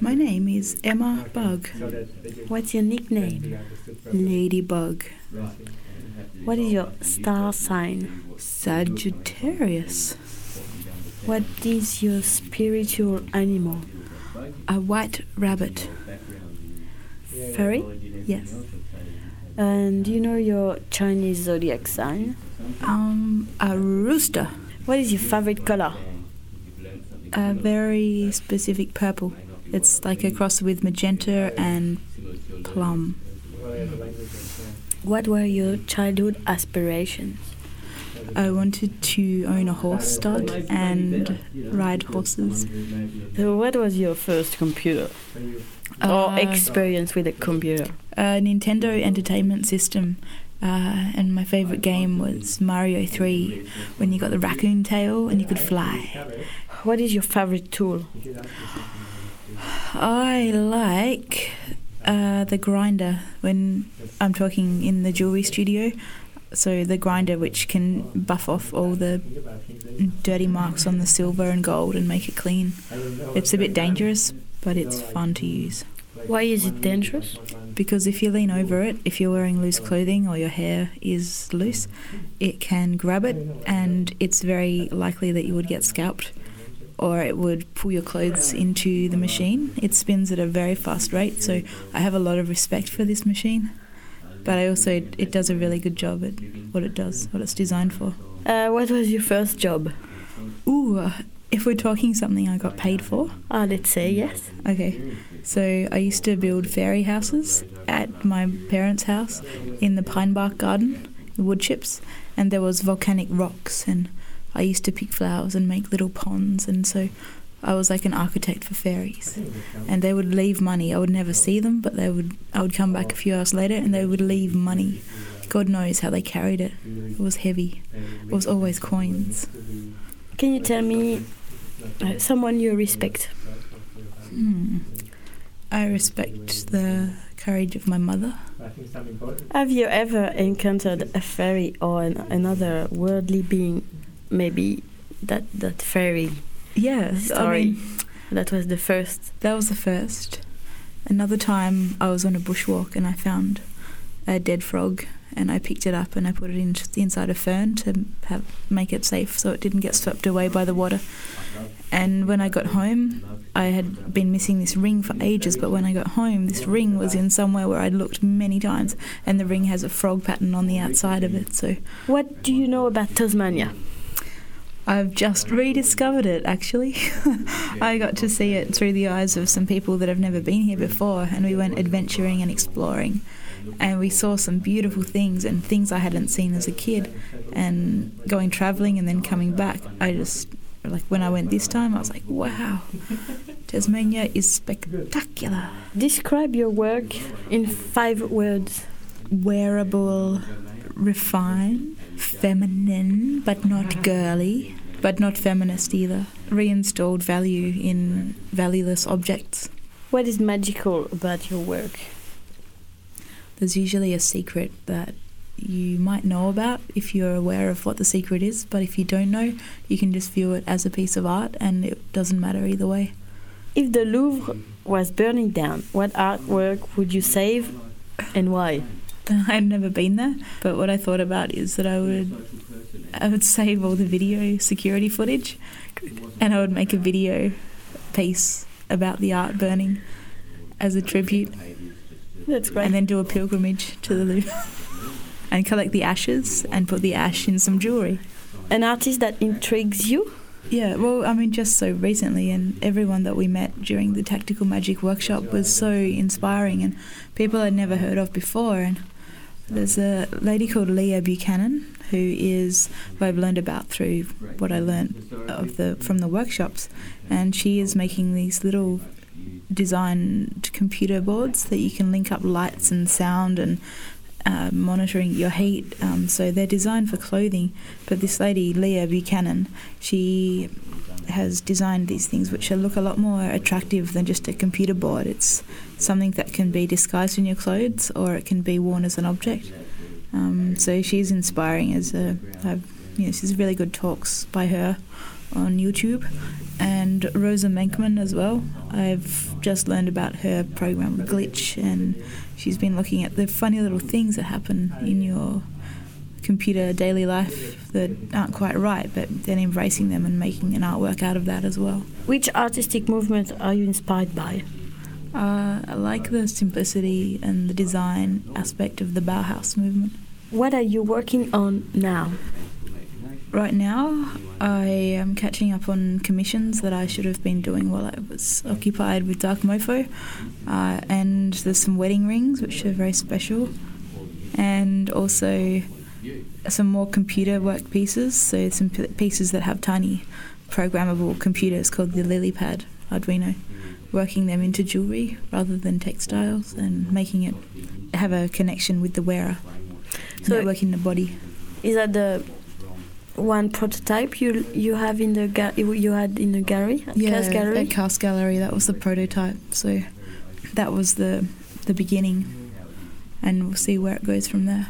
My name is Emma Bug, What's your nickname? Ladybug, What is your star sign? Sagittarius, What is your spiritual animal? a white rabbit. Furry? Yes. And do you know your Chinese zodiac sign? Um, a rooster, What is your favorite color? a very specific purple. It's like a cross with magenta and plum. What were your childhood aspirations? I wanted to own a horse stud and ride horses. So what was your first computer or Uh, experience with a computer? a Nintendo Entertainment System. Uh, and my favourite game was Mario 3 when you got the raccoon tail and you could fly. What is your favorite tool? I like uh, the grinder when I'm talking in the jewelry studio. So the grinder which can buff off all the dirty marks on the silver and gold and make it clean. It's a bit dangerous, but it's fun to use. Why is it dangerous? Because if you lean over it, if you're wearing loose clothing or your hair is loose, it can grab it and it's very likely that you would get scalped or it would pull your clothes into the machine. It spins at a very fast rate, so I have a lot of respect for this machine. But I also, it does a really good job at what it does, what it's designed for. Uh, what was your first job? Ooh, uh, if we're talking something I got paid for, Ah, let's say yes. Okay, so I used to build fairy houses at my parents' house in the pine bark garden, the wood chips, and there was volcanic rocks, and I used to pick flowers and make little ponds, and so I was like an architect for fairies. And they would leave money. I would never see them, but they would. I would come back a few hours later, and they would leave money. God knows how they carried it. It was heavy. It was always coins. Can you tell me uh, someone you respect? Hmm. I respect the courage of my mother. Have you ever encountered a fairy or an, another worldly being? Maybe that that fairy Yes, I mean, that was the first. that was the first. Another time, I was on a bushwalk and I found a dead frog, and I picked it up and I put it in inside a fern to have, make it safe so it didn't get swept away by the water. And when I got home, I had been missing this ring for ages, but when I got home, this ring was in somewhere where I'd looked many times, and the ring has a frog pattern on the outside of it. So What do you know about Tasmania? I've just rediscovered it actually. I got to see it through the eyes of some people that have never been here before, and we went adventuring and exploring. And we saw some beautiful things and things I hadn't seen as a kid. And going traveling and then coming back, I just, like when I went this time, I was like, wow, Tasmania is spectacular. Describe your work in five words. Wearable, refined, feminine, but not uh-huh. girly, but not feminist either. Reinstalled value in valueless objects. What is magical about your work? There's usually a secret that you might know about if you're aware of what the secret is, but if you don't know, you can just view it as a piece of art and it doesn't matter either way. If the Louvre was burning down, what artwork would you save and why? I'd never been there, but what I thought about is that I would I would save all the video security footage and I would make a video piece about the art burning as a tribute That's great. and then do a pilgrimage to the Louvre and collect the ashes and put the ash in some jewelry. An artist that intrigues you? Yeah, well, I mean, just so recently, and everyone that we met during the Tactical Magic workshop was so inspiring, and people I'd never heard of before. And there's a lady called Leah Buchanan who is who I've learned about through what I learned of the from the workshops, and she is making these little designed computer boards that you can link up lights and sound and uh, monitoring your heat. Um, so they're designed for clothing. But this lady, Leah Buchanan, she has designed these things which look a lot more attractive than just a computer board. It's something that can be disguised in your clothes or it can be worn as an object. Um, so she's inspiring as a, I've, you know, she's really good talks by her on YouTube. And Rosa Menkman as well. I've just learned about her program Glitch, and she's been looking at the funny little things that happen in your computer daily life that aren't quite right, but then embracing them and making an artwork out of that as well. Which artistic movement are you inspired by? Uh, I like the simplicity and the design aspect of the Bauhaus movement. What are you working on now? Right now, I am catching up on commissions that I should have been doing while I was occupied with Dark Mofo. Uh, and there's some wedding rings, which are very special. And also some more computer work pieces, so some p- pieces that have tiny programmable computers called the LilyPad Arduino, working them into jewelry rather than textiles and making it have a connection with the wearer, So- networking the body. Is that the one prototype you you have in the ga- you had in the gallery at Yeah, Cast Gallery? at Cast Gallery, that was the prototype. So that was the the beginning, and we'll see where it goes from there.